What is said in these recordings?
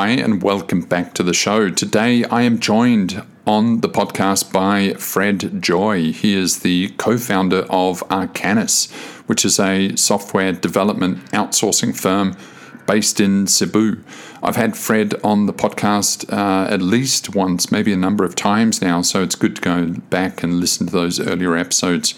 Hi, and welcome back to the show. Today I am joined on the podcast by Fred Joy. He is the co founder of Arcanys, which is a software development outsourcing firm based in Cebu. I've had Fred on the podcast uh, at least once, maybe a number of times now, so it's good to go back and listen to those earlier episodes.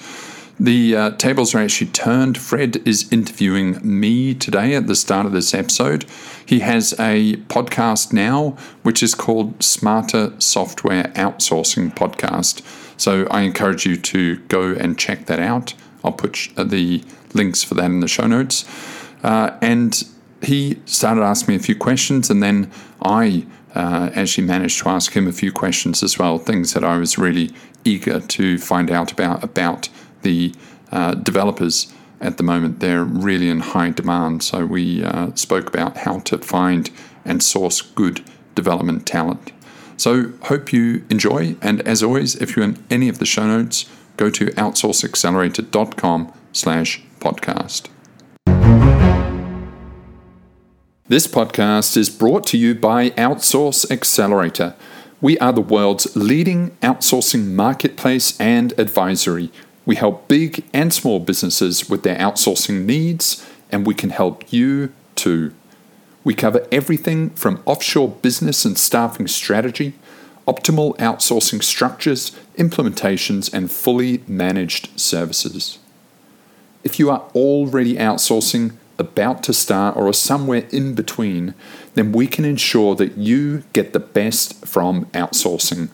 The uh, tables are actually turned. Fred is interviewing me today at the start of this episode. He has a podcast now, which is called Smarter Software Outsourcing Podcast. So I encourage you to go and check that out. I'll put uh, the links for that in the show notes. Uh, and he started asking me a few questions, and then I uh, actually managed to ask him a few questions as well, things that I was really eager to find out about about the uh, developers at the moment. They're really in high demand. So we uh, spoke about how to find and source good development talent. So hope you enjoy. And as always, if you're in any of the show notes, go to outsourceaccelerator.com slash podcast. This podcast is brought to you by Outsource Accelerator. We are the world's leading outsourcing marketplace and advisory – we help big and small businesses with their outsourcing needs, and we can help you too. We cover everything from offshore business and staffing strategy, optimal outsourcing structures, implementations, and fully managed services. If you are already outsourcing, about to start, or are somewhere in between, then we can ensure that you get the best from outsourcing.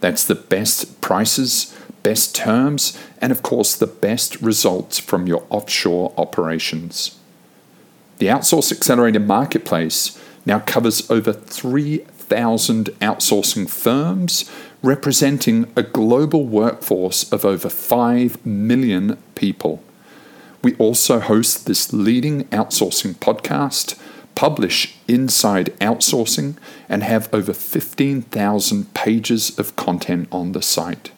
That's the best prices best terms, and of course, the best results from your offshore operations. The Outsource Accelerator Marketplace now covers over 3,000 outsourcing firms, representing a global workforce of over 5 million people. We also host this leading outsourcing podcast, publish Inside Outsourcing, and have over 15,000 pages of content on the site.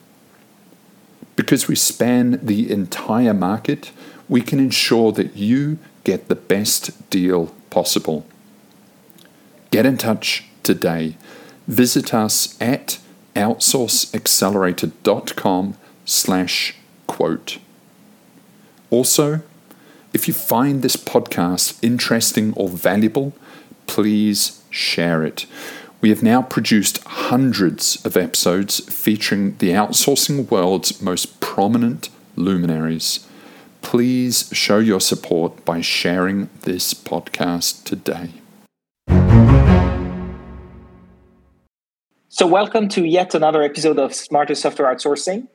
Because we span the entire market, we can ensure that you get the best deal possible. Get in touch today. Visit us at outsourceaccelerator.com slash quote. Also, if you find this podcast interesting or valuable, please share it. We have now produced hundreds of episodes featuring the outsourcing world's most prominent luminaries. Please show your support by sharing this podcast today. So, welcome to yet another episode of Smarter Software Outsourcing.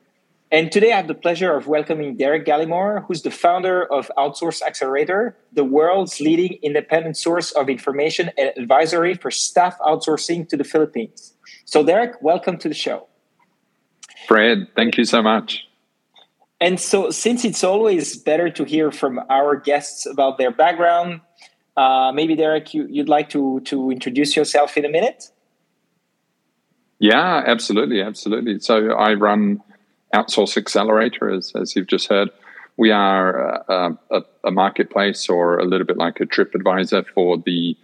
And today I have the pleasure of welcoming Derek Gallimore, who's the founder of Outsource Accelerator, the world's leading independent source of information and advisory for staff outsourcing to the Philippines. So, Derek, welcome to the show. Fred, thank you so much. And so, since it's always better to hear from our guests about their background, uh, maybe Derek, you, would like to to introduce yourself in a minute. Yeah, absolutely, absolutely. So I run Outsource Accelerator, as, as you've just heard. We are uh, a, a, marketplace or a little bit like a TripAdvisor for the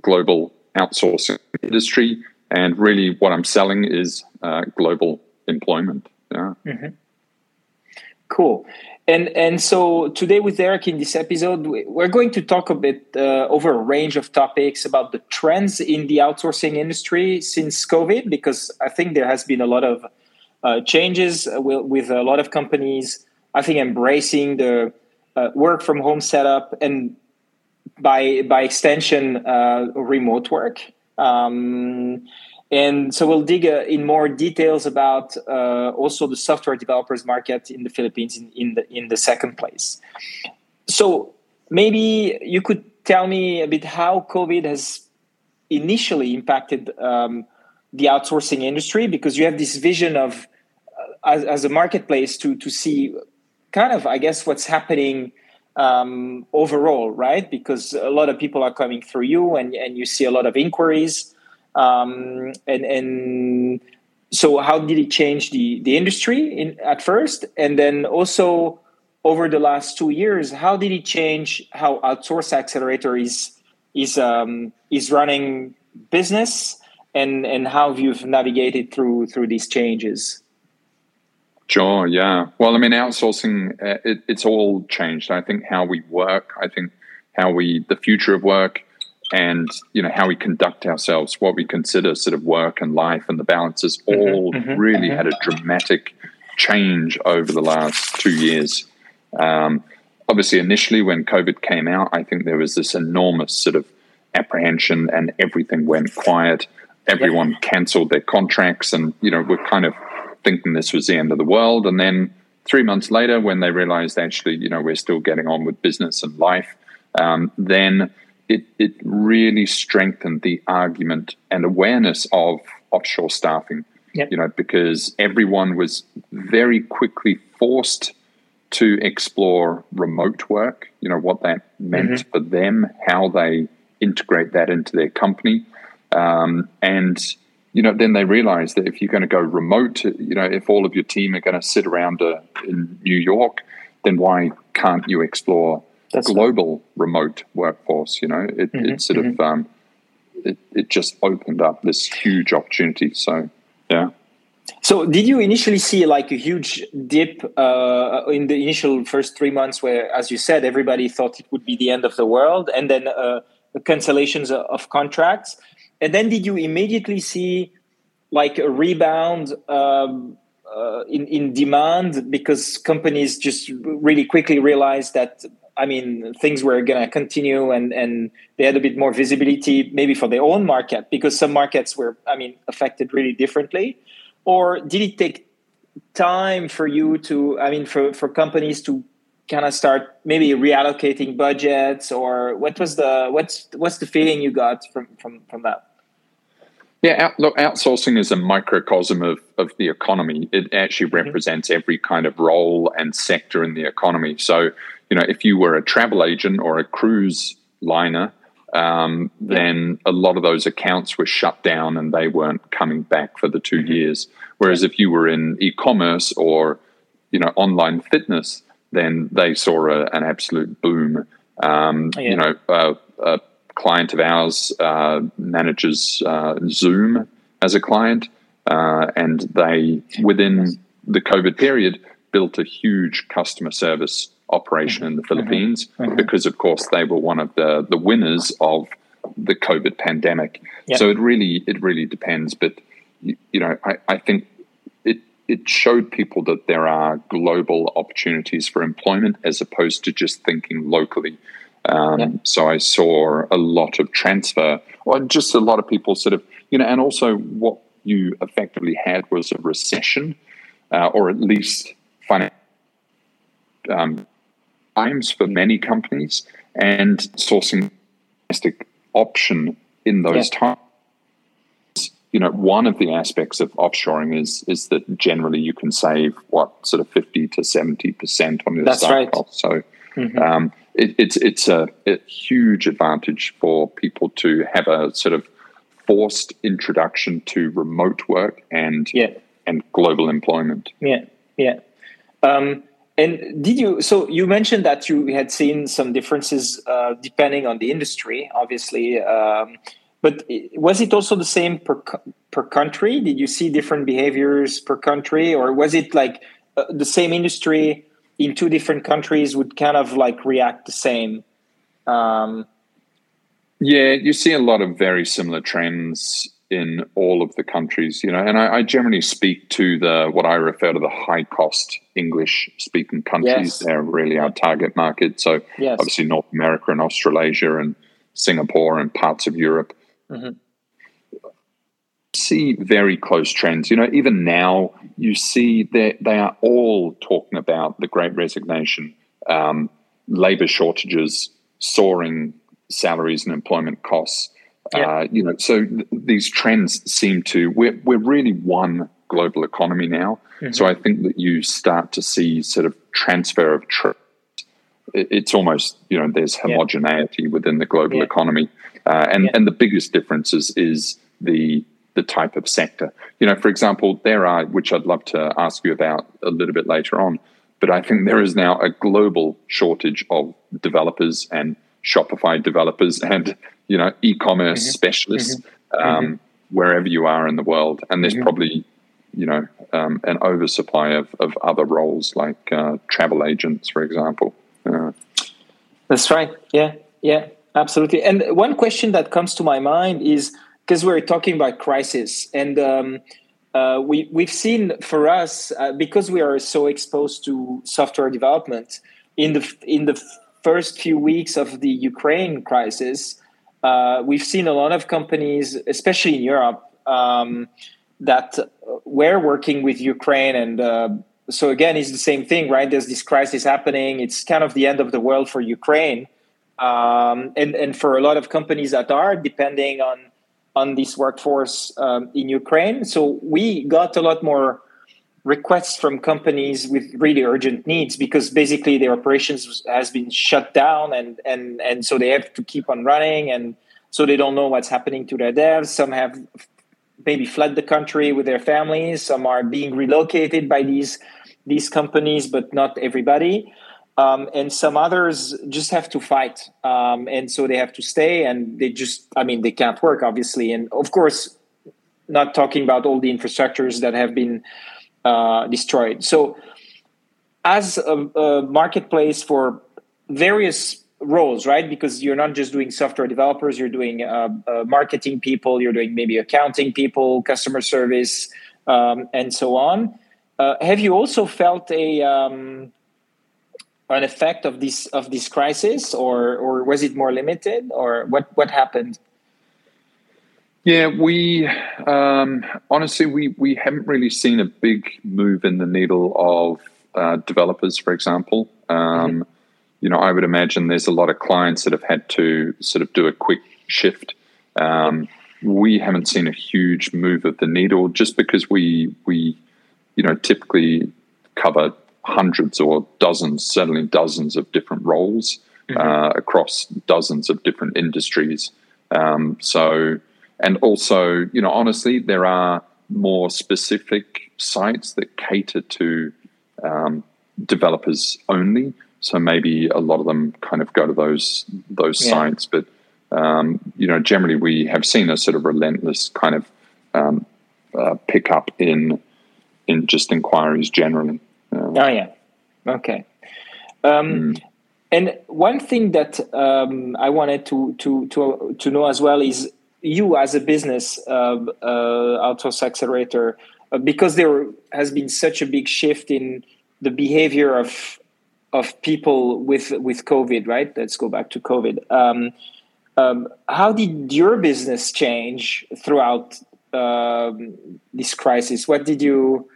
global outsourcing industry. And really, what I'm selling is uh, global employment. Yeah. Mm-hmm. Cool. And and so today with Derek in this episode, we're going to talk a bit uh, over a range of topics about the trends in the outsourcing industry since COVID, because I think there has been a lot of uh, changes with, with, a lot of companies. I think embracing the uh, work from home setup and by by extension uh, remote work. Um, and so we'll dig uh, in more details about uh, also the software developers market in the Philippines in, in the in the second place. So maybe you could tell me a bit how COVID has initially impacted um, the outsourcing industry because you have this vision of as, as a marketplace to to see kind of I guess what's happening um, overall, right? Because a lot of people are coming through you, and and you see a lot of inquiries, um, and and so how did it change the the industry in at first, and then also over the last two years, how did it change how Outsource Accelerator is is um, is running business and and how you've navigated through through these changes. Sure. Yeah. Well, I mean, outsourcing uh, it, it's all changed. I think how we work. I think how we the future of work and you know how we conduct ourselves what we consider sort of work and life and the balances mm-hmm, all mm-hmm, really mm-hmm. had a dramatic change over the last two years um, obviously initially when covid came out i think there was this enormous sort of apprehension and everything went quiet everyone yep. cancelled their contracts and you know we're kind of thinking this was the end of the world and then three months later when they realized actually you know we're still getting on with business and life um, then it, it really strengthened the argument and awareness of offshore staffing. Yep. You know, because everyone was very quickly forced to explore remote work. You know what that meant mm-hmm. for them, how they integrate that into their company, um, and you know then they realize that if you're going to go remote, you know, if all of your team are going to sit around uh, in New York, then why can't you explore that's global right. remote workforce. You know, it, mm-hmm, it sort mm-hmm. of um, it, it just opened up this huge opportunity. So yeah. So did you initially see like a huge dip uh, in the initial first three months, where, as you said, everybody thought it would be the end of the world, and then uh, cancellations of contracts, and then did you immediately see like a rebound? Um, uh, in in demand because companies just really quickly realized that I mean, things were going to continue and, and they had a bit more visibility maybe for their own market because some markets were, I mean, affected really differently? Or did it take time for you to, I mean, for, for companies to kind of start maybe reallocating budgets or what was the, what's, what's the feeling you got from, from, from that? Yeah, out, look, outsourcing is a microcosm of, of the economy. It actually mm-hmm. represents every kind of role and sector in the economy. So, you know, if you were a travel agent or a cruise liner, um, then a lot of those accounts were shut down and they weren't coming back for the 2 mm-hmm. years. Whereas if you were in e-commerce or you know online fitness, then they saw a, an absolute boom. Um, yeah. You know, a, a, client of ours uh, manages uh, Zoom as a client, uh, and they within the COVID period built a huge customer service operation in the mm-hmm. Philippines mm-hmm. mm-hmm. because, of course, they were one of the the winners of the COVID pandemic. Yep. So it really it really depends, but you, you know I, I think it it showed people that there are global opportunities for employment as opposed to just thinking locally. Um, yep. So I saw a lot of transfer, or just a lot of people sort of you know, and also what you effectively had was a recession, uh, or at least financial. Um, times for many companies, and sourcing domestic option in those times. You know, one of the aspects of offshoring is is that generally you can save what sort of fifty to seventy percent on your That's staff right. costs. So mm-hmm. um, it, it's it's a, a huge advantage for people to have a sort of forced introduction to remote work and yeah. and global employment. Yeah, yeah. Um, and did you? So you mentioned that you had seen some differences uh, depending on the industry, obviously. Um, but was it also the same per per country? Did you see different behaviors per country, or was it like uh, the same industry in two different countries would kind of like react the same? Um, yeah, you see a lot of very similar trends in all of the countries, you know, and I, I, generally speak to the what I refer to the high cost English speaking countries. Yes. They're really our target market. So yes. obviously North America and Australasia and Singapore and parts of Europe. Mm-hmm. See very close trends. You know, even now you see that they are all talking about the great resignation, um, labor shortages, soaring salaries and employment costs yeah. Uh, you know, so th- these trends seem to we're we're really one global economy now. Mm-hmm. So I think that you start to see sort of transfer of trust. it's almost you know there's homogeneity yeah. within the global yeah. economy, uh, and and the biggest difference is, is the the type of sector. You know, for example, there are which I'd love to ask you about a little bit later on. But I think there is now a global shortage of developers and Shopify developers and you know e-commerce mm-hmm. specialists mm-hmm. um, mm-hmm. wherever you are in the world. And there's mm-hmm. probably, you know, um, an oversupply of, of other roles like uh, travel agents, for example. Uh, That's right. Yeah, yeah, absolutely. And one question that comes to my mind is because we're talking about crisis and um, uh, we, we've seen for us uh, because we are so exposed to software development in the in the first few weeks of the Ukraine crisis, uh, we've seen a lot of companies, especially in Europe, um, that were working with Ukraine. And uh, so, again, it's the same thing, right? There's this crisis happening. It's kind of the end of the world for Ukraine. Um, and, and for a lot of companies that are depending on, on this workforce um, in Ukraine. So, we got a lot more requests from companies with really urgent needs because basically their operations has been shut down and and and so they have to keep on running and so they don't know what's happening to their devs. Some have maybe fled the country with their families. Some are being relocated by these these companies but not everybody um, and some others just have to fight um, and so they have to stay and they just i mean they can't work obviously and of course not talking about all the infrastructures that have been uh, destroyed. So, as a, a, marketplace for various roles, right? Because you're not just doing software developers, you're doing uh, uh, marketing people, you're doing maybe accounting people, customer service, um, and so on. Uh, have you also felt a um, an effect of this of this crisis, or or was it more limited, or what what happened? Yeah, we um, honestly we we haven't really seen a big move in the needle of uh, developers, for example. Um, mm-hmm. You know, I would imagine there's a lot of clients that have had to sort of do a quick shift. Um, we haven't seen a huge move of the needle just because we we you know typically cover hundreds or dozens, certainly dozens of different roles mm-hmm. uh, across dozens of different industries. Um, so and also, you know, honestly, there are more specific sites that cater to um, developers only. So maybe a lot of them kind of go to those those yeah. sites, but um, you know, generally we have seen a sort of relentless kind of um, uh, pickup in in just inquiries generally. Oh yeah, okay. Mm. And one thing that um, I wanted to to to to know as well is you as a business uh, uh, accelerator uh, because there has been such a big shift in the behavior of of people with with covid right let's go back to covid um, um, how did your business change throughout um, this crisis what did you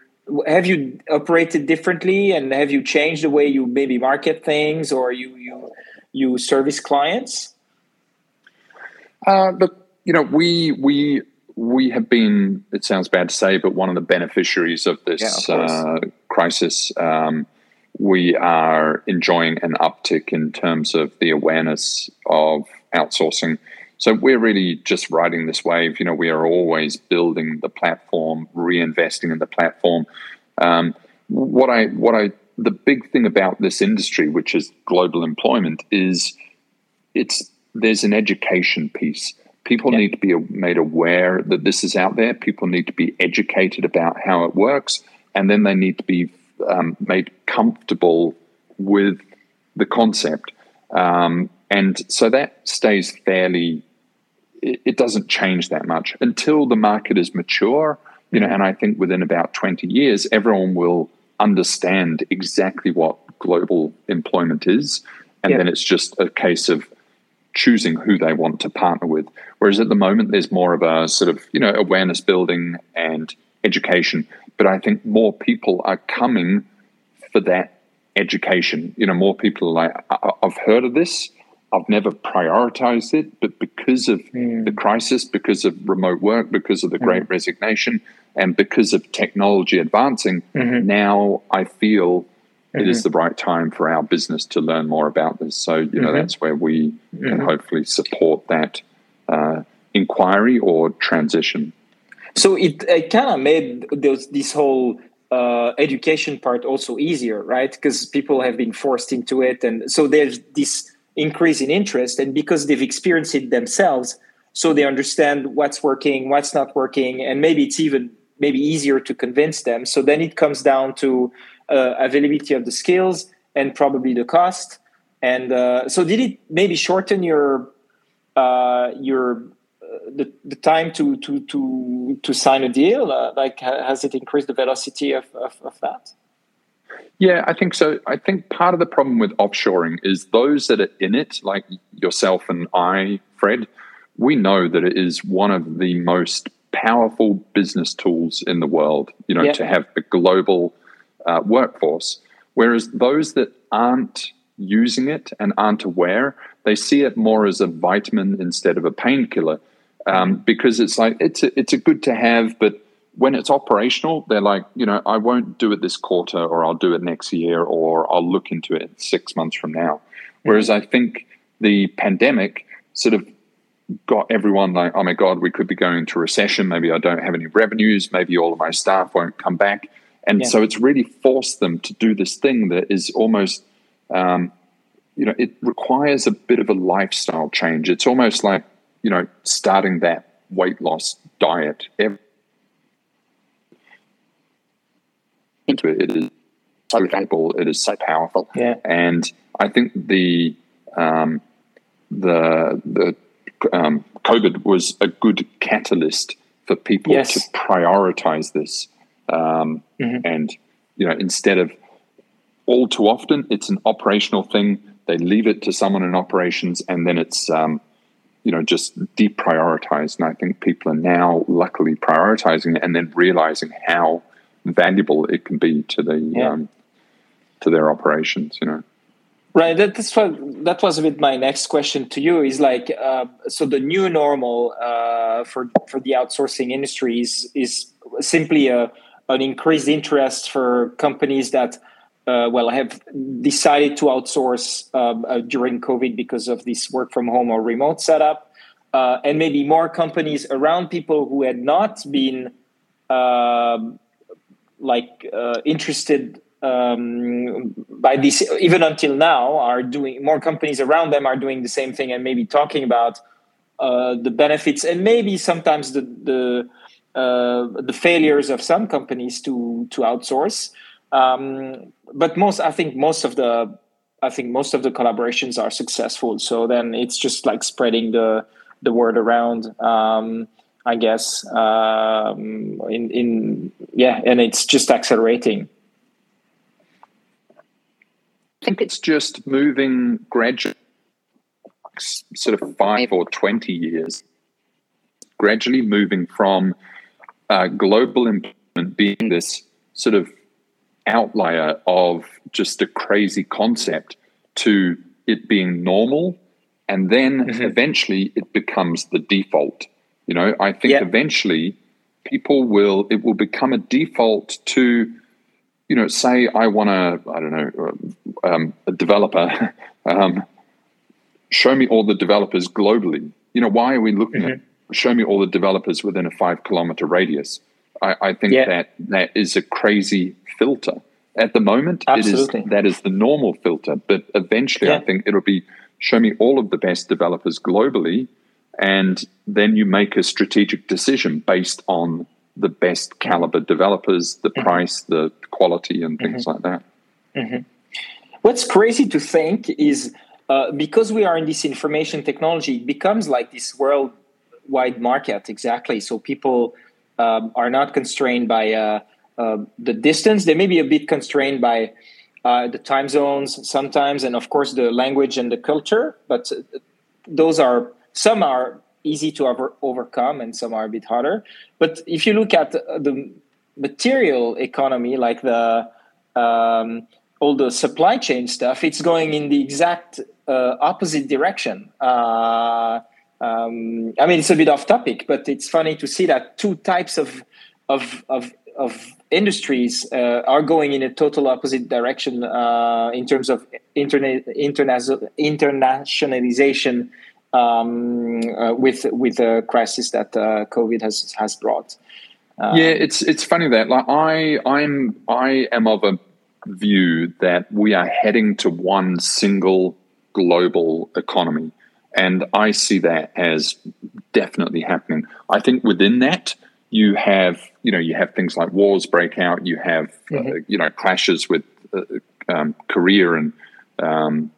have you operated differently and have you changed the way you maybe market things or you you you service clients uh, look you know, we we we have been. It sounds bad to say, but one of the beneficiaries of this yeah, of uh, crisis. Um, we are enjoying an uptick in terms of the awareness of outsourcing. So we're really just riding this wave. You know, we are always building the platform, reinvesting in the platform. Um, what I what I the big thing about this industry, which is global employment, is it's there's an education piece. People yeah. need to be made aware that this is out there. People need to be educated about how it works, and then they need to be um, made comfortable with the concept. Um, and so that stays fairly. It, it, doesn't change that much until the market is mature. You know, and I think within about twenty years, everyone will understand exactly what global employment is, and yeah. then it's just a case of choosing who they want to partner with. Whereas at the moment, there's more of a sort of you know awareness building and education. But I think more people are coming for that education. You know, more people are like, I've heard of this. I've never prioritized it, but because of mm. the crisis, because of remote work, because of the mm. great resignation, and because of technology advancing, mm-hmm. now I feel mm-hmm. it is mm-hmm. the right time for our business to learn more about this. So, you know, mm-hmm. that's where we can mm-hmm. hopefully support that uh, inquiry or transition. So it, it kind of made those, this whole uh, education part also easier, right? Because people have been forced into it, and so there's this increase in interest, and because they've experienced it themselves, so they understand what's working, what's not working, and maybe it's even maybe easier to convince them. So then it comes down to uh, availability of the skills and probably the cost. And uh, so did it maybe shorten your uh, your uh, the, the time to to to to sign a deal? Uh, like has it increased the velocity of, of, of that? Yeah, I think so. I think part of the problem with offshoring is those that are in it, like yourself and I, Fred, we know that it is one of the most powerful business tools in the world, you know, yeah. to have a global uh, workforce. Whereas those that aren't using it and aren't aware, they see it more as a vitamin instead of a painkiller um, because it's like it's a, it's a good to have, but when it's operational, they're like, you know, I won't do it this quarter, or I'll do it next year, or I'll look into it six months from now. Whereas I think the pandemic sort of got everyone like, oh my God, we could be going to recession. Maybe I don't have any revenues. Maybe all of my staff won't come back. And yeah. so it's really forced them to do this thing that is almost, um, you know, it requires a bit of a lifestyle change. It's almost like, you know, starting that weight loss diet. Every into it. It is so valuable. It is so powerful. Yeah. And I think the um, the the um, COVID was a good catalyst for people yes. to prioritize this. Um, mm-hmm. And you know, instead of all too often, it's an operational thing. They leave it to someone in operations, and then it's um, you know just deprioritized. And I think people are now luckily prioritizing it and then realizing how valuable it can be to the yeah. um, to their operations. You know. Right. That, that's what that was a bit my next question to you. Is like uh, so the new normal uh, for for the outsourcing industry is is simply a an increased interest for companies that uh, well have decided to outsource um, uh, during COVID because of this work from home or remote setup, uh, and maybe more companies around people who had not been um, like uh, interested um, by this even until now are doing more companies around them are doing the same thing and maybe talking about uh, the benefits and maybe sometimes the the uh, the failures of some companies to to outsource. Um, but most i think most of the i think most of the collaborations are successful. So then it's just like spreading the the word around. Um, I guess. Um, in in yeah, and it's just accelerating. I think it's just moving gradually, sort of five or twenty years, gradually moving from uh, global employment being this sort of outlier of just a crazy concept to it being normal and then mm-hmm. eventually it becomes the default you know, I think yep. eventually people will, it will become a default to, you know, say I want to, I don't know, um, a developer, um, show me all the developers globally. You know, why are we looking mm-hmm. at show me all the developers within a five kilometer radius? I, I think that that is a crazy filter. At the moment, Absolutely. it is that is the normal filter, but eventually, I think it'll be show me all of the best developers globally and then you make a strategic decision based on the best caliber developers, the mm-hmm. price, the quality, and things mm-hmm. like that. Mm-hmm. What's crazy to think is uh, because we are in this information technology, it becomes like this worldwide market exactly. So people um, are not constrained by uh, uh, the distance. They may be a bit constrained by uh, the time zones sometimes, and of course the language and the culture. But uh, those are some are easy to over, overcome and some are a bit harder. But if you look at the material economy like the um, all the supply chain stuff it's going in the exact uh, opposite direction. Uh, um, i mean it's a bit off topic but it's funny to see that two types of of of, of industries uh, are going in a total opposite direction uh, in terms of internet interna- internationalization um, uh, with with the crisis that uh, COVID has has brought. Um, yeah, it's it's funny that like I I'm I am of a view that we are heading to one single global economy, and I see that as definitely happening. I think within that, you have you know you have things like wars break out. You have uh, mm-hmm. uh, you know clashes with uh, um, Korea and um,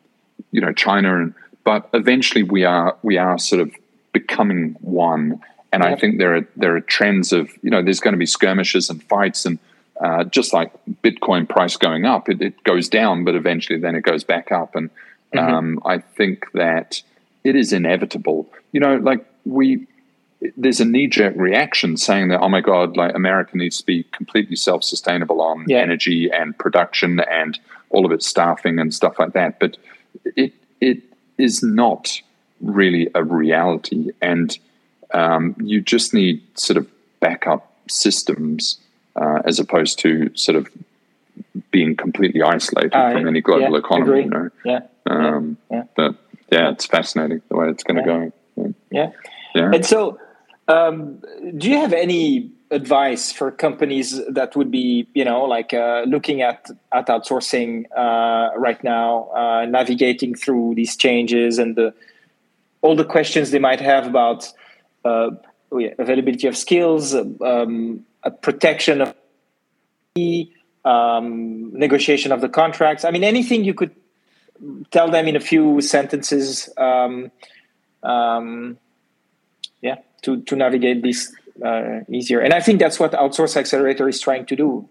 you know China, and but eventually we are we are sort of becoming one. And yep. I think there are there are trends of you know there's going to be skirmishes and fights and uh, just like Bitcoin price going up, it, it, goes down, but eventually then it goes back up. And mm-hmm. um, I think that it is inevitable. You know, like we there's a knee jerk reaction saying that oh my god, like America needs to be completely self sustainable on yeah. energy and production and all of its staffing and stuff like that. But it it is not really a reality, and um, you just need sort of backup systems uh, as opposed to sort of being completely isolated uh, from any global yeah, economy. You know, yeah, um, yeah, but yeah, it's fascinating the way it's going to go. Yeah. yeah, yeah. And so, um, do you have any advice for companies that would be, you know, like uh, looking at at outsourcing uh, right now, uh, navigating through these changes and the all the questions they might have about uh, availability of skills, um, protection of um, negotiation of the contracts. I mean, anything you could tell them in a few sentences. Um, um, yeah, to to navigate this uh, easier. And I think that's what Outsource Accelerator is trying to do.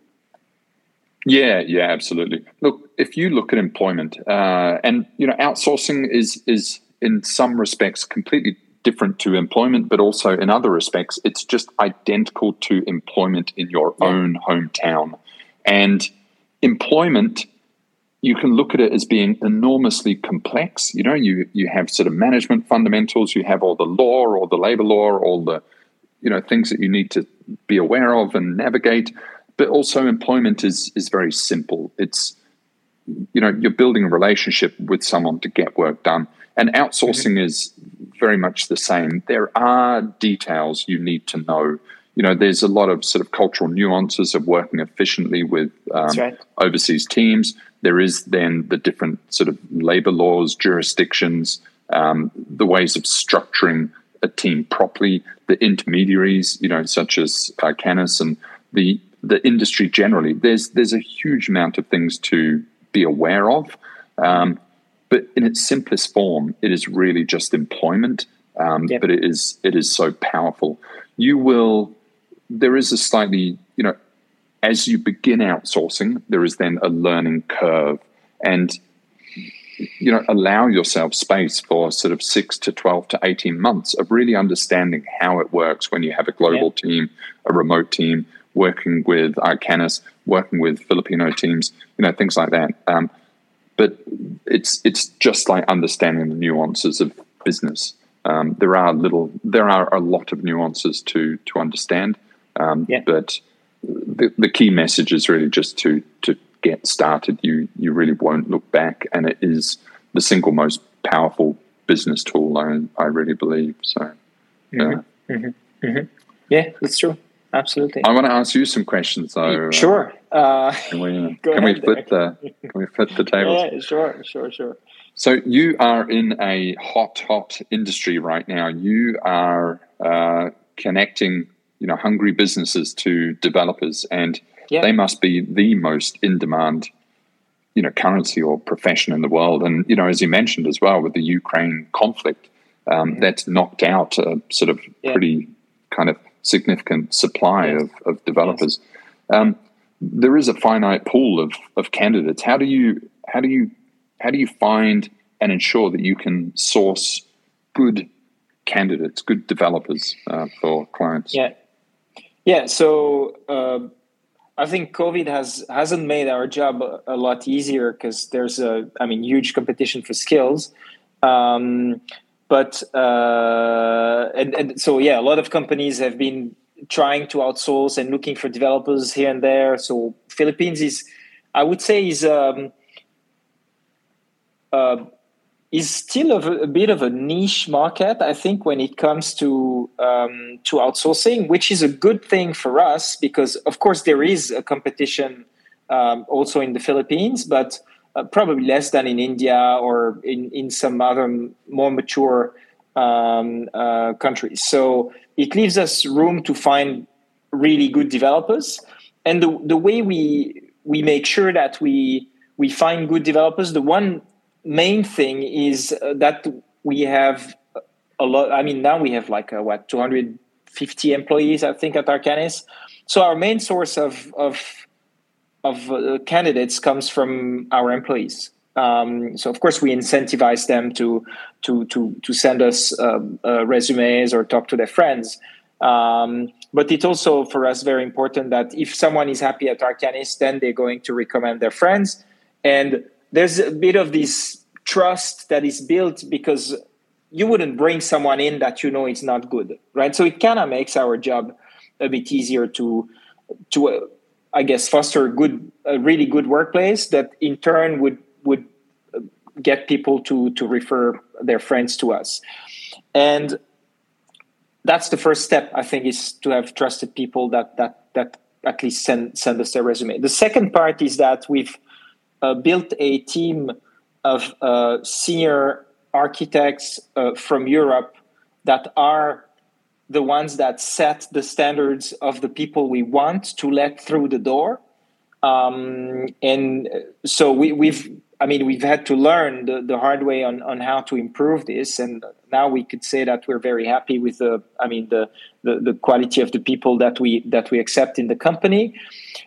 Yeah, yeah, absolutely. Look, if you look at employment, uh, and you know, outsourcing is is in some respects completely different to employment, but also in other respects, it's just identical to employment in your yeah. own hometown. And employment, you can look at it as being enormously complex. You know, you you have sort of management fundamentals, you have all the law, or the labor law, all the you know things that you need to be aware of and navigate. But also, employment is is very simple. It's you know you're building a relationship with someone to get work done and outsourcing mm-hmm. is very much the same. There are details you need to know. You know, there's a lot of sort of cultural nuances of working efficiently with um, right. overseas teams. There is then the different sort of labor laws, jurisdictions, um, the ways of structuring a team properly, the intermediaries, you know, such as uh, Canis and the the industry generally. There's there's a huge amount of things to be aware of. Um, but in its simplest form, it is really just employment. Um, yep. But it is it is so powerful. You will. There is a slightly you know, as you begin outsourcing, there is then a learning curve, and you know, allow yourself space for sort of six to twelve to eighteen months of really understanding how it works when you have a global yep. team, a remote team, working with Arcanys, working with Filipino teams, you know, things like that. Um, but it's it's just like understanding the nuances of business. Um, there are little, there are a lot of nuances to to understand, um, yeah. but the, the key message is really just to to get started. You you really won't look back, and it is the single most powerful business tool. I I really believe so. Yeah, mm-hmm. Mm-hmm. Mm-hmm. yeah, that's true. Absolutely. I want to ask you some questions, though. Sure. Uh, can we, can we flip the can we flip the tables? Yeah, sure, sure, sure. So you are in a hot, hot industry right now. You are uh, connecting, you know, hungry businesses to developers, and yeah. they must be the most in demand, you know, currency or profession in the world. And you know, as you mentioned as well, with the Ukraine conflict, um, mm-hmm. that's knocked out a sort of yeah. pretty kind of significant supply yes. of, of developers. Yes. Um, there is a finite pool of, of candidates. How do you how do you how do you find and ensure that you can source good candidates, good developers uh, for clients? Yeah, yeah. So uh, I think COVID has hasn't made our job a, a lot easier because there's a I mean huge competition for skills. Um, but uh, and, and so yeah, a lot of companies have been trying to outsource and looking for developers here and there. So Philippines is, I would say, is um, uh, is still a, a, bit of a niche market. I think when it comes to um, to outsourcing, which is a good thing for us because, of course, there is a competition um, also in the Philippines, but uh, probably less than in India or in, in some other more mature um, uh, countries. So it leaves us room to find really good developers. And the, the way we we make sure that we we find good developers, the one main thing is uh, that we have a lot. I mean, now we have like a, what 250 employees, I think, at Arcanys. So our main source of of of uh, candidates comes from our employees. Um, so of course we incentivize them to to to to send us uh, uh, resumes or talk to their friends. Um, but it's also for us very important that if someone is happy at Arcanys, then they're going to recommend their friends. And there's a bit of this trust that is built because you wouldn't bring someone in that you know is not good, right? So it kind of makes our job a bit easier to to uh, I guess foster a good a really good workplace that in turn would would uh, get people to to refer their friends to us and that's the first step i think is to have trusted people that that that at least send send us their resume the second part is that we've built a team of uh, senior architects uh, from europe that are the ones that set the standards of the people we want to let through the door. Um, and so we, we've I mean, we've had to learn the, the hard way on, on how to improve this, and now we could say that we're very happy with the, I mean, the, the, the quality of the people that we that we accept in the company,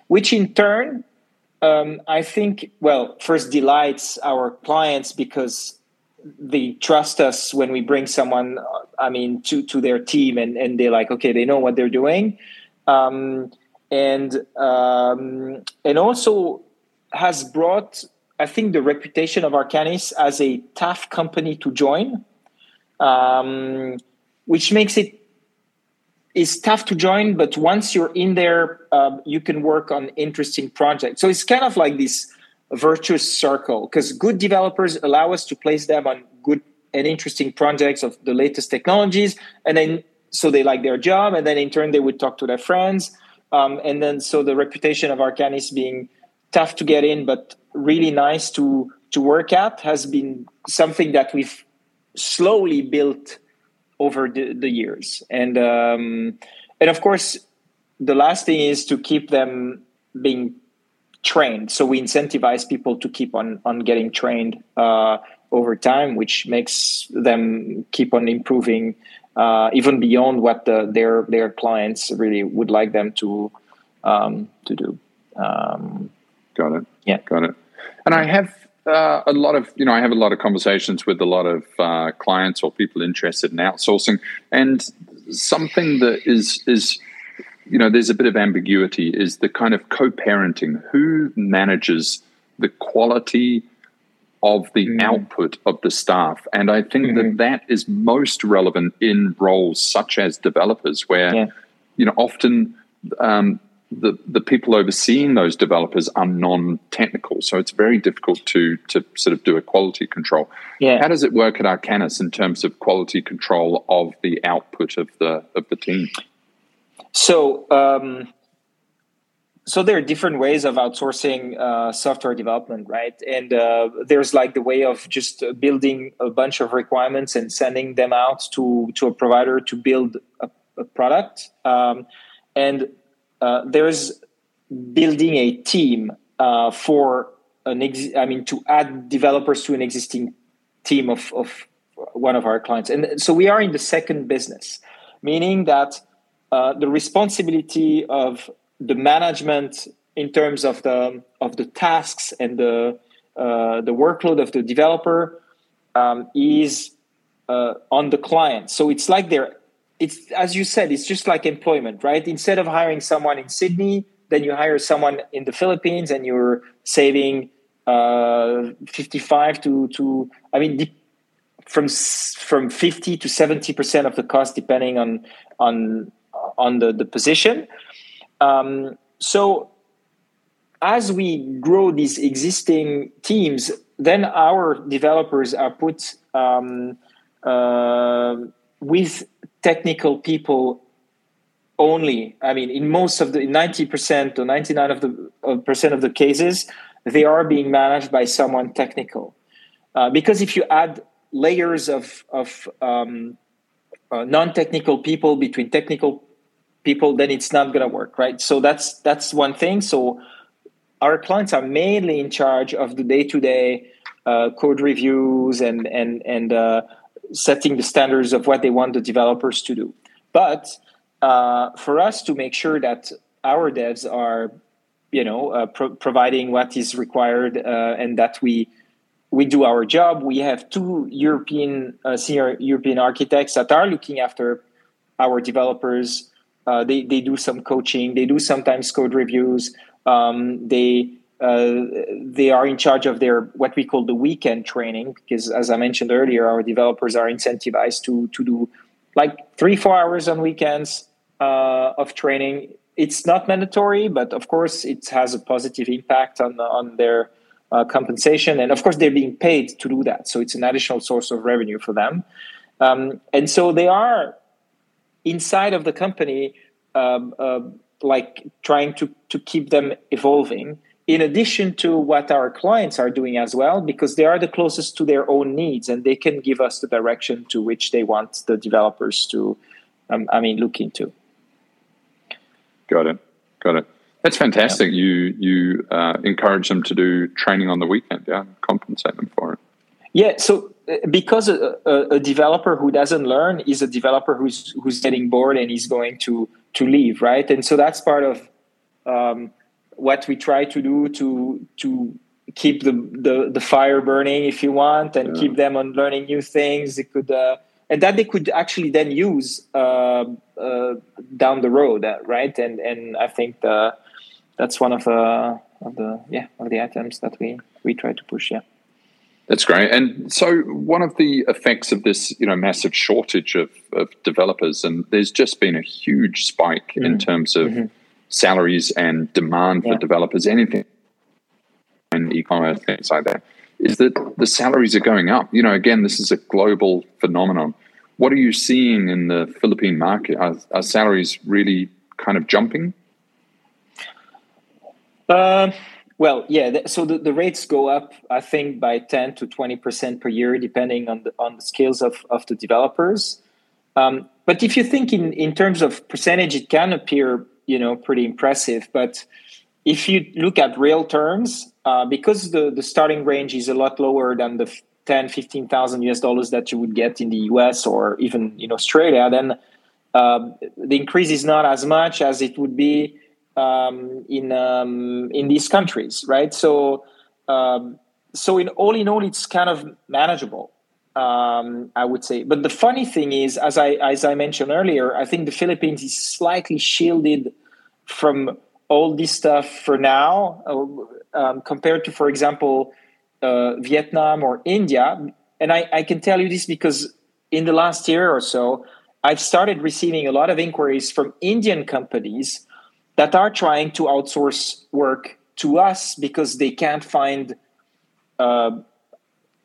which in turn, um, I think, well, first delights our clients because they trust us when we bring someone, I mean, to to their team, and and they're like, okay, they know what they're doing, um, and um, and also has brought I think the reputation of Arcanys as a tough company to join, um, which makes it is tough to join. But once you're in there, uh, you can work on interesting projects. So it's kind of like this virtuous circle because good developers allow us to place them on good and interesting projects of the latest technologies, and then so they like their job, and then in turn they would talk to their friends, um, and then so the reputation of Arcanys being tough to get in, but really nice to to work at has been something that we've slowly built over the, the years. And um, and of course the last thing is to keep them being trained. So we incentivize people to keep on on getting trained uh, over time which makes them keep on improving uh, even beyond what the, their their clients really would like them to um, to do. Um, got it. Yeah. Got it. And I have uh, a lot of, you know, I have a lot of conversations with a lot of uh, clients or people interested in outsourcing, and something that is is, you know, there's a bit of ambiguity is the kind of co-parenting. Who manages the quality of the mm. output of the staff? And I think mm-hmm. that that is most relevant in roles such as developers, where, yeah. you know, often um, the the people overseeing those developers are non-technical, so it's very difficult to to sort of do a quality control. Yeah. How does it work at Arcanys in terms of quality control of the output of the of the team? So. Um, so there are different ways of outsourcing uh, software development, right? And uh, there's like the way of just building a bunch of requirements and sending them out to to a provider to build a, a product. Um, and uh, there's building a team uh, for an ex- I mean to add developers to an existing team of, of one of our clients. And so we are in the second business, meaning that uh, the responsibility of the management in terms of the of the tasks and the uh, the workload of the developer um, is uh, on the client. So it's like they're it's as you said it's just like employment right? Instead of hiring someone in sydney then you hire someone in the philippines and you're saving uh, 55 to to i mean from from 50 to 70 percent of the cost depending on on on the the position. Um, so as we grow these existing teams then our developers are put um, uh, with technical people only. I mean, in most of the 90% or 99 of the percent of the cases, they are being managed by someone technical. Uh, because if you add layers of of um, uh, non-technical people between technical people, then it's not going to work, right? So that's that's one thing. So our clients are mainly in charge of the day-to-day uh, code reviews and and and uh, setting the standards of what they want the developers to do. But uh, for us to make sure that our devs are, you know, uh, pro- providing what is required uh, and that we we do our job. We have two European uh, senior European architects that are looking after our developers. Uh, they they do some coaching. They do sometimes code reviews. Um, they they are in charge of their what we call the weekend training because, as I mentioned earlier, our developers are incentivized to to do like three four hours on weekends uh, of training. It's not mandatory, but of course, it has a positive impact on on their uh, compensation. And of course, they're being paid to do that. So it's an additional source of revenue for them. Um, and so they are inside of the company, um, uh, like trying to, to keep them evolving, in addition to what our clients are doing as well, because they are the closest to their own needs and they can give us the direction to which they want the developers to, um, I mean, look into. Got it. Got it. That's fantastic. Yeah. You you uh, encourage them to do training on the weekend, yeah, compensate them for it. Yeah, so uh, because a, a, a, developer who doesn't learn is a developer who's who's getting bored and he's going to to leave, right? And so that's part of um, what we try to do to to keep the the, the fire burning, if you want, and yeah. keep them on learning new things. It could. Uh, and that they could actually then use uh, uh, down the road, uh, right? And and I think the that's one of the uh, of the yeah of the items that we we try to push. Yeah. That's great. And so, one of the effects of this, you know, massive shortage of, of developers, and there's just been a huge spike mm-hmm. in terms of mm-hmm. Salaries and demand for yeah. developers, anything and e-commerce things like that, is that the salaries are going up. You know, again, this is a global phenomenon. What are you seeing in the Philippine market? Are, are salaries really kind of jumping? Uh, well, yeah. So the, the rates go up, I think, by ten to twenty percent per year, depending on the on the skills of of the developers. Um, but if you think in in terms of percentage, it can appear you know pretty impressive. But if you look at real terms, uh, because the the starting range is a lot lower than the 10 15,000 US dollars that you would get in the US or even in Australia, then uh, the increase is not as much as it would be um, in um, in these countries, right? So um, so in all in all, it's kind of manageable, um, I would say. But the funny thing is, as I as I mentioned earlier, I think the Philippines is slightly shielded from all this stuff for now, uh, um, compared to, for example, uh, Vietnam or India. And I, I can tell you this because in the last year or so, I've started receiving a lot of inquiries from Indian companies that are trying to outsource work to us because they can't find uh,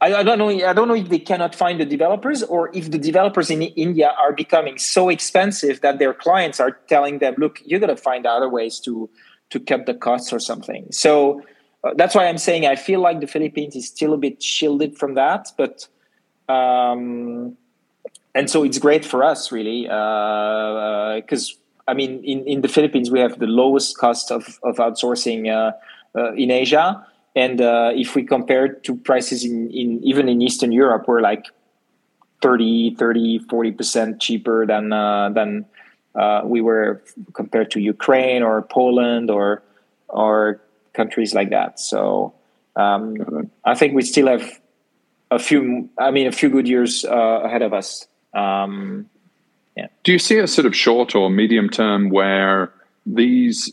I, I, don't know i don't know if they cannot find the developers or if the developers in india are becoming so expensive that their clients are telling them look you're going to find other ways to to cut the costs or something so uh, that's why i'm saying i feel like the philippines is still a bit shielded from that but um, and so it's great for us really because uh, I mean, in, in the Philippines, we have the lowest cost of, of outsourcing uh, uh, in Asia. And uh, if we compare to prices in, in even in Eastern Europe, we're like 30, 30, 40% cheaper than, uh, than uh, we were compared to Ukraine or Poland or, or countries like that. So um, I think we still have a few, I mean, a few good years uh, ahead of us. Um, yeah. Do you see a sort of short or medium term where these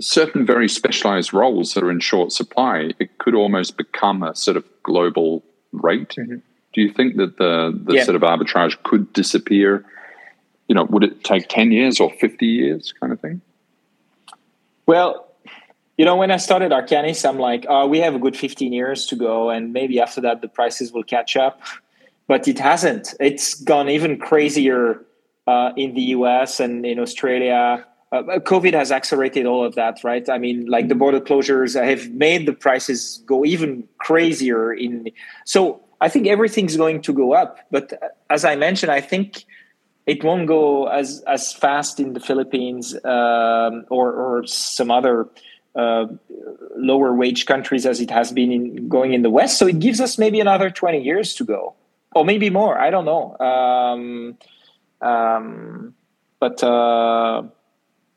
certain very specialized roles that are in short supply, it could almost become a sort of global rate? Mm-hmm. Do you think that the, the yeah. sort of arbitrage could disappear? You know, would it take 10 years or 50 years kind of thing? Well, you know, when I started Arcanys, I'm like, oh, we have a good 15 years to go, and maybe after that the prices will catch up. But it hasn't. It's gone even crazier uh, in the US and in Australia. Uh, COVID has accelerated all of that, right? I mean, like the border closures have made the prices go even crazier. In so, I think everything's going to go up. But as I mentioned, I think it won't go as as fast in the Philippines um, or or some other uh, lower wage countries as it has been in going in the West. So it gives us maybe another twenty years to go, or maybe more. I don't know. Um, um, but uh,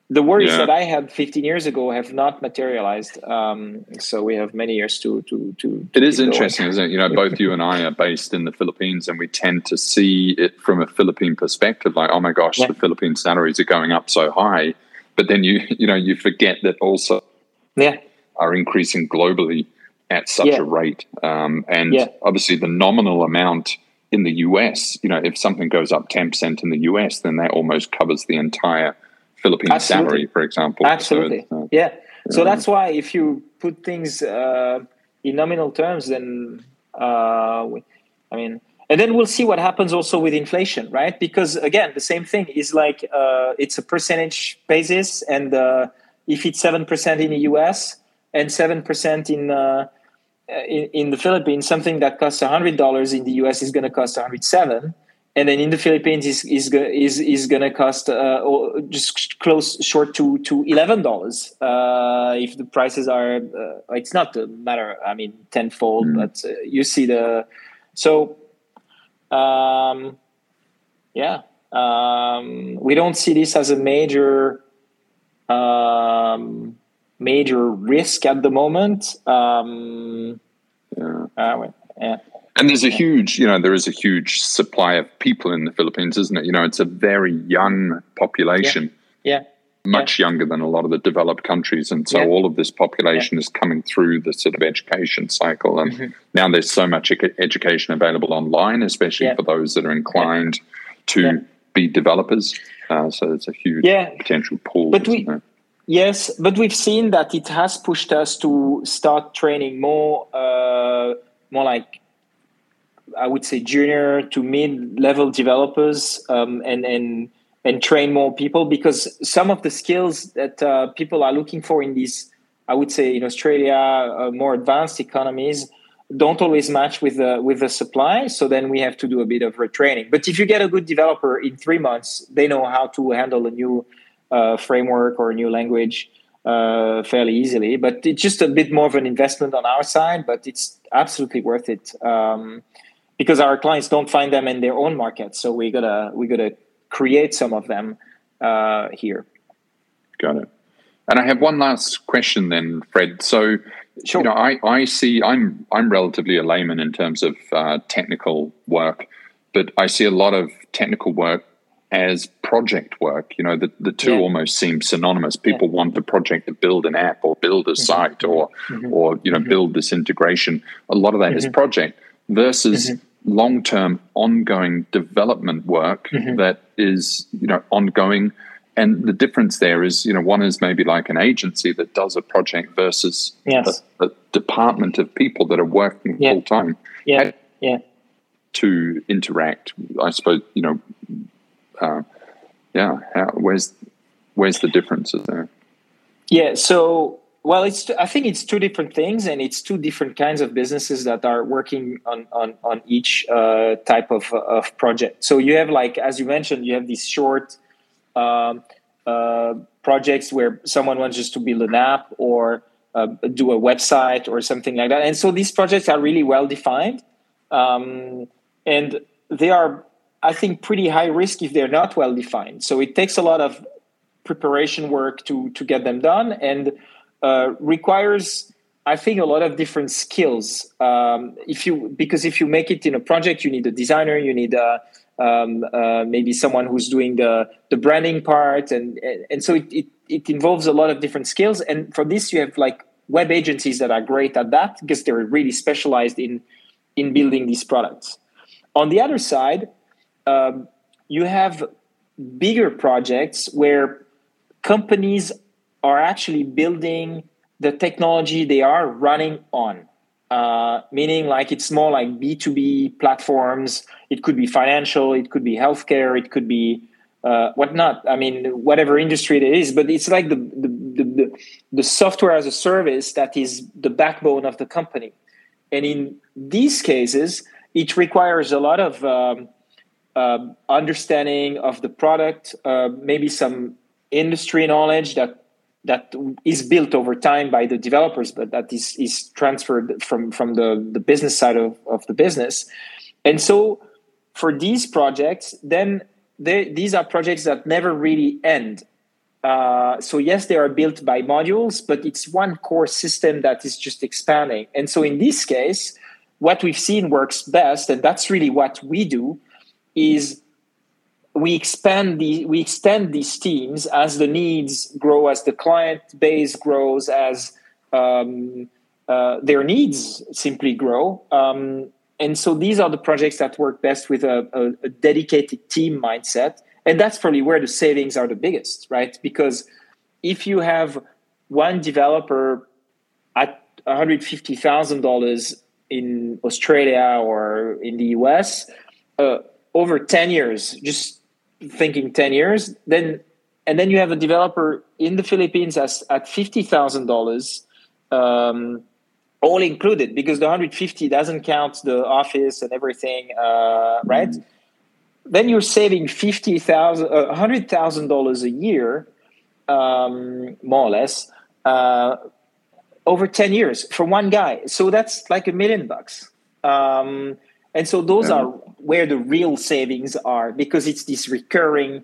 the worries yeah. that I had 15 years ago have not materialized. Um, so we have many years to to to. to it is interesting, isn't it? You know, both you and I are based in the Philippines, and we tend to see it from a Philippine perspective. Like, oh my gosh, yeah. the Philippine salaries are going up so high, but then you you know you forget that also yeah are increasing globally at such yeah. a rate, um, and obviously the nominal amount in the US, you know, if something goes up 10% in the US, then that almost covers the entire Philippine Absolutely. salary, for example. Absolutely. So uh, yeah. So that's why if you put things uh, in nominal terms, then uh, I mean, and then we'll see what happens also with inflation, right? Because again, the same thing is like uh, it's a percentage basis, and uh, if it's seven percent in the U.S. and seven percent in, uh, in in the Philippines, something that costs hundred dollars in the U.S. is going to cost one hundred seven and then in the Philippines is is is is going to cost uh, just close short to to eleven dollars uh, if the prices are. Uh, it's not a matter. I mean, tenfold, mm. but uh, you see the so. Um, yeah, um, we don't see this as a major um, major risk at the moment. Um, yeah. Uh, yeah. And there's a huge, you know, there is a huge supply of people in the Philippines, isn't it? You know, it's a very young population. Yeah. yeah. Much yeah. younger than a lot of the developed countries. And so yeah. all of this population is coming through the sort of education cycle. And mm-hmm. now there's so much education available online, especially for those that are inclined to be developers. Uh, so it's a huge potential pool. But we, yes, but we've seen that it has pushed us to start training more, uh, more like I would say junior to mid level developers um, and and and train more people because some of the skills that uh, people are looking for in these I would say in Australia uh, more advanced economies don't always match with the with the supply. So then we have to do a bit of retraining. But if you get a good developer in three months they know how to handle a new uh, framework or a new language uh, fairly easily. But it's just a bit more of an investment on our side but it's absolutely worth it. Um, because our clients don't find them in their own market. So we gotta we gotta create some of them uh, here. Got it. And I have one last question then, Fred. So sure. you know, I, I see I'm I'm relatively a layman in terms of uh, technical work, but I see a lot of technical work as project work. You know, the, the two yeah. almost seem synonymous. People yeah. want the project to build an app or build a mm-hmm. site or mm-hmm. or you know mm-hmm. build this integration. A lot of that is mm-hmm. project versus mm-hmm. long-term ongoing development work mm-hmm. that is you know ongoing and the difference there is you know one is maybe like an agency that does a project versus yes. a, a, department of people that are working yeah. full time yeah yeah to interact i suppose you know uh, yeah how, where's where's the differences there yeah so well, it's I think it's two different things, and it's two different kinds of businesses that are working on on on each uh, type of of project. So you have like as you mentioned, you have these short um, uh, projects where someone wants just to build an app or uh, do a website or something like that. And so these projects are really well defined, um, and they are I think pretty high risk if they're not well defined. So it takes a lot of preparation work to to get them done and uh, requires I think a lot of different skills. Um, if you because if you make it in a project, you need a designer, you need a, um, uh, maybe someone who's doing the the branding part, and and so it, it it involves a lot of different skills. And for this, you have like web agencies that are great at that because they're really specialized in in building these products. On the other side, um, you have bigger projects where companies are actually building the technology they are running on. Uh, meaning like it's more like B2B platforms. It could be financial, it could be healthcare, it could be uh, whatnot. I mean, whatever industry it is, but it's like the, the, the, the software as a service that is the backbone of the company. And in these cases, it requires a lot of um, uh, understanding of the product, uh, maybe some industry knowledge that that is built over time by the developers, but that is is transferred from from the the business side of, of the business. And so for these projects, then they, these are projects that never really end. Uh, so yes, they are built by modules, but it's one core system that is just expanding. And so in this case, what we've seen works best, and that's really what we do, is we expand the we extend these teams as the needs grow, as the client base grows, as um, uh, their needs simply grow. Um, and so these are the projects that work best with a, a, a, dedicated team mindset, and that's probably where the savings are the biggest, right? Because if you have one developer at one hundred fifty thousand dollars in Australia or in the US. Uh, over 10 years, just thinking 10 years, then and then you have a developer in the Philippines as, at $50,000, um, all included, because the 150 doesn't count the office and everything, uh, right? Mm-hmm. Then you're saving 50,000, uh, $100,000 a year, um, more or less, uh, over 10 years for one guy. So that's like a million bucks. Um, and so those yeah. are where the real savings are because it's this recurring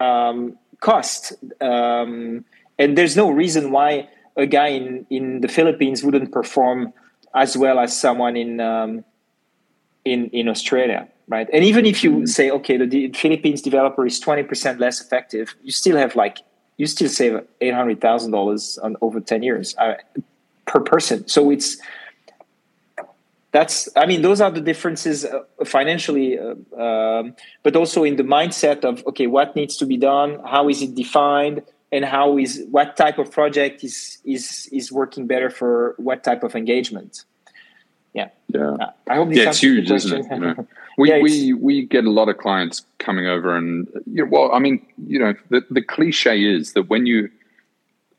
um, cost. Um, and there's no reason why a guy in, in the Philippines wouldn't perform as well as someone in um, in in Australia, right? And even if you mm-hmm. say, okay, the, the Philippines developer is twenty percent less effective, you still have like you still save eight hundred thousand dollars on over ten years uh, per person. So it's that's i mean those are the differences uh, financially uh, um, but also in the mindset of okay what needs to be done how is it defined and how is what type of project is is is working better for what type of engagement. Yeah. Yeah. Uh, i hope this yeah it's huge isn't it? you know? we, yeah, we we get a lot of clients coming over and you know, well i mean you know the, the cliche is that when you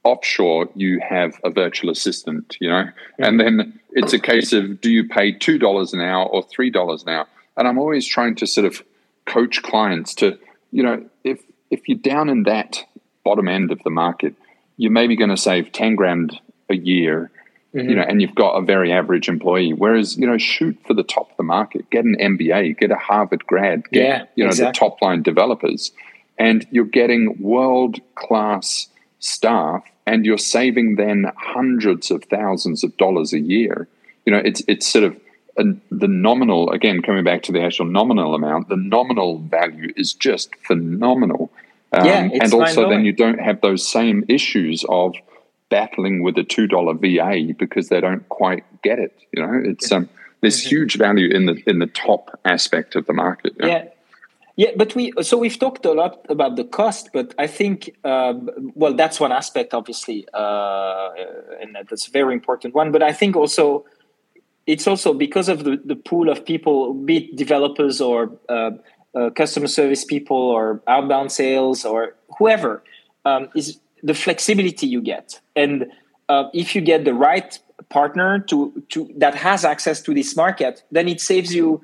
offshore you have a virtual assistant you know? Mm-hmm. and then it's a case of do you pay two dollars an hour or three dollars an hour? And I'm always trying to sort of coach clients to, you know, if if you're down in that bottom end of the market, you're maybe going to save ten grand a year, mm-hmm. you know, and you've got a very average employee. Whereas, you know, shoot for the top of the market, get an MBA, get a Harvard grad, get yeah, you know exactly. the top line developers, and you're getting world class staff and you're saving then hundreds of thousands of dollars a year. You know, it's it's sort of the nominal again coming back to the actual nominal amount. The nominal value is just phenomenal, um, yeah, and also then you don't have those same issues of battling with a two dollar VA because they don't quite get it. You know, it's um, there's mm-hmm. huge value in the in the top aspect of the market. Yeah, yeah, but we so we've talked a lot about the cost, but I think uh, well that's one aspect, obviously, uh, and that's a very important one. But I think also it's also because of the, the pool of people, be it developers or uh, uh customer service people or outbound sales or whoever, um, is the flexibility you get, and uh, if you get the right partner to to that has access to this market, then it saves you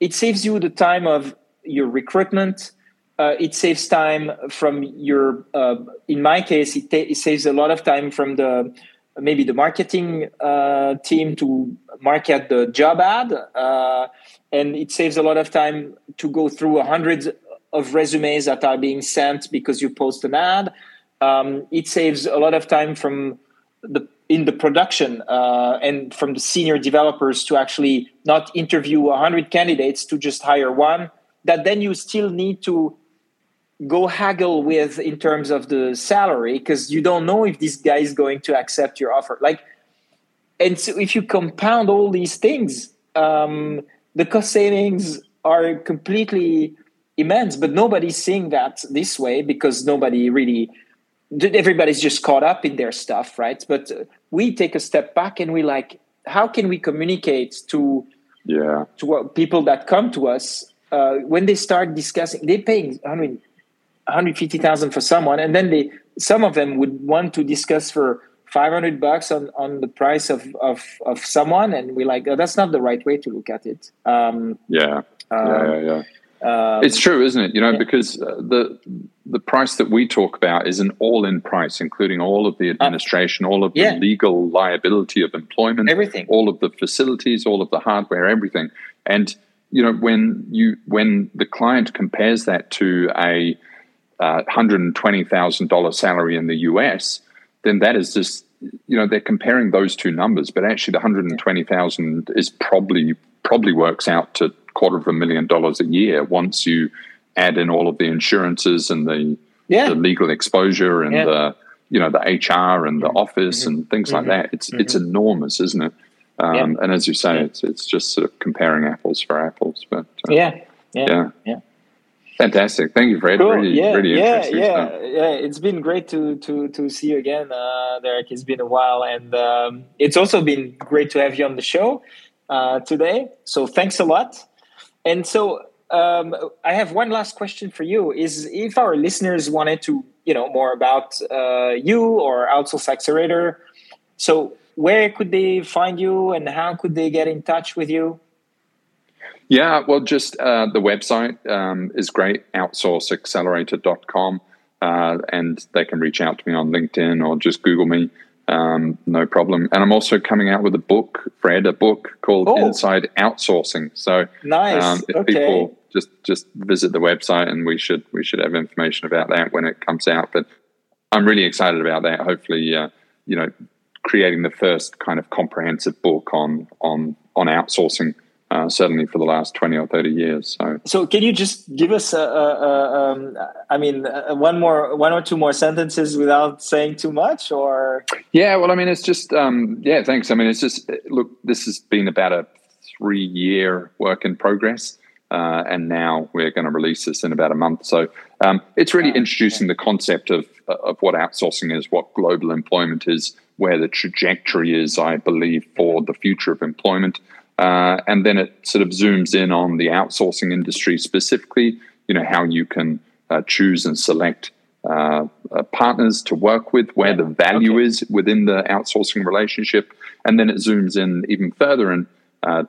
it saves you the time of your recruitment. Uh, it saves time from your. Uh, in my case, it, ta- it, saves a lot of time from the maybe the marketing uh, team to market the job ad, uh, and it saves a lot of time to go through hundreds of resumes that are being sent because you post an ad. Um, it saves a lot of time from the in the production uh, and from the senior developers to actually not interview 100 candidates to just hire one that then you still need to go haggle with in terms of the salary because you don't know if this guy is going to accept your offer. Like and so if you compound all these things um, the cost savings are completely immense but nobody's seeing that this way because nobody really everybody's just caught up in their stuff right? But we take a step back and we like how can we communicate to yeah. to what people that come to us uh, when they start discussing, they're paying 100, 150,000 for someone, and then they some of them would want to discuss for 500 bucks on, on the price of, of, of someone and we're like oh, that's not the right way to look at it. Um, yeah. Um, yeah yeah yeah. um, it's true isn't it? You know yeah. because uh, the the price that we talk about is an all-in price including all of the uh, administration all of the legal liability of employment everything. all of the facilities all of the hardware everything. And you know when you when the client compares that to a uh, $120,000 salary in the US then that is just you know they're comparing those two numbers, but actually the 120,000 is probably probably works out to quarter of a million dollars a year once you add in all of the insurances and the, yeah. the legal exposure and yeah. the you know the HR and the mm-hmm. office mm-hmm. and things mm-hmm. like that. It's mm-hmm. it's enormous, isn't it? Um, yeah. And as you say, it's it's just sort of comparing apples for apples. But uh, yeah, yeah, yeah. Fantastic. Thank you, Fred. Cool. Really, yeah, really yeah, yeah, stuff. yeah. It's been great to to to see you again, uh, Derek. It's been a while, and um, it's also been great to have you on the show uh, today. So thanks a lot. And so um, I have one last question for you: Is if our listeners wanted to, you know, more about uh, you or Outsource Accelerator, so where could they find you, and how could they get in touch with you? Yeah, well, just uh, the website um, is great, outsourceaccelerator.com. Uh, and they can reach out to me on LinkedIn or just Google me. Um, no problem. And I'm also coming out with a book, Fred, a book called oh. Inside Outsourcing. So nice. Um, if okay. people just just visit the website, and we should we should have information about that when it comes out. But I'm really excited about that. Hopefully, uh, you know, creating the first kind of comprehensive book on on on outsourcing uh, certainly for the last 20 or 30 years. So, so can you just give us, a, a, a, um, I mean, one more, one or two more sentences without saying too much or? Yeah, well, I mean, it's just, um, yeah, thanks. I mean, it's just, look, this has been about a three year work in progress. Uh, and now we're going to release this in about a month. So um, it's really introducing the concept of of what outsourcing is, what global employment is, where the trajectory is, I believe, for the future of employment. Uh, and then it sort of zooms in on the outsourcing industry specifically, you know, how you can uh, choose and select uh, uh partners to work with, where the value okay. is within the outsourcing relationship. And then it zooms in even further and uh,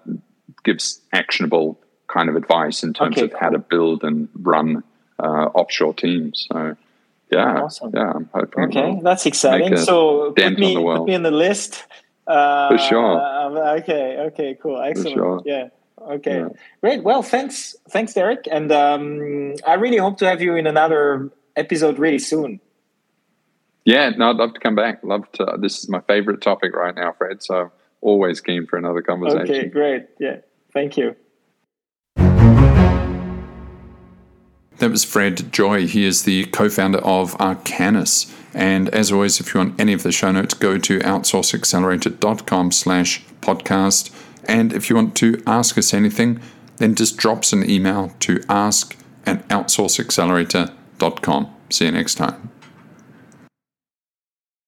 gives actionable kind of advice in terms okay, of how to build and run uh, offshore teams. So, yeah, awesome. yeah, I'm hoping. Okay, that's exciting. So put me, put me in the list. Uh, For sure. Um, okay. Okay. Cool. Excellent. Sure. Yeah. Okay. Yeah. Great. Well, thanks. Thanks, Derek. And um, I really hope to have you in another episode really soon. Yeah. No, I'd love to come back. Love to. This is my favorite topic right now, Fred. So always keen for another conversation. Okay. Great. Yeah. Thank you. That was Fred Joye. He is the co founder of Arcanys. And as always, if you want any of the show notes, go to outsourceaccelerator.com slash podcast. And if you want to ask us anything, then just drop us an email to ask at outsourceaccelerator.com. See you next time.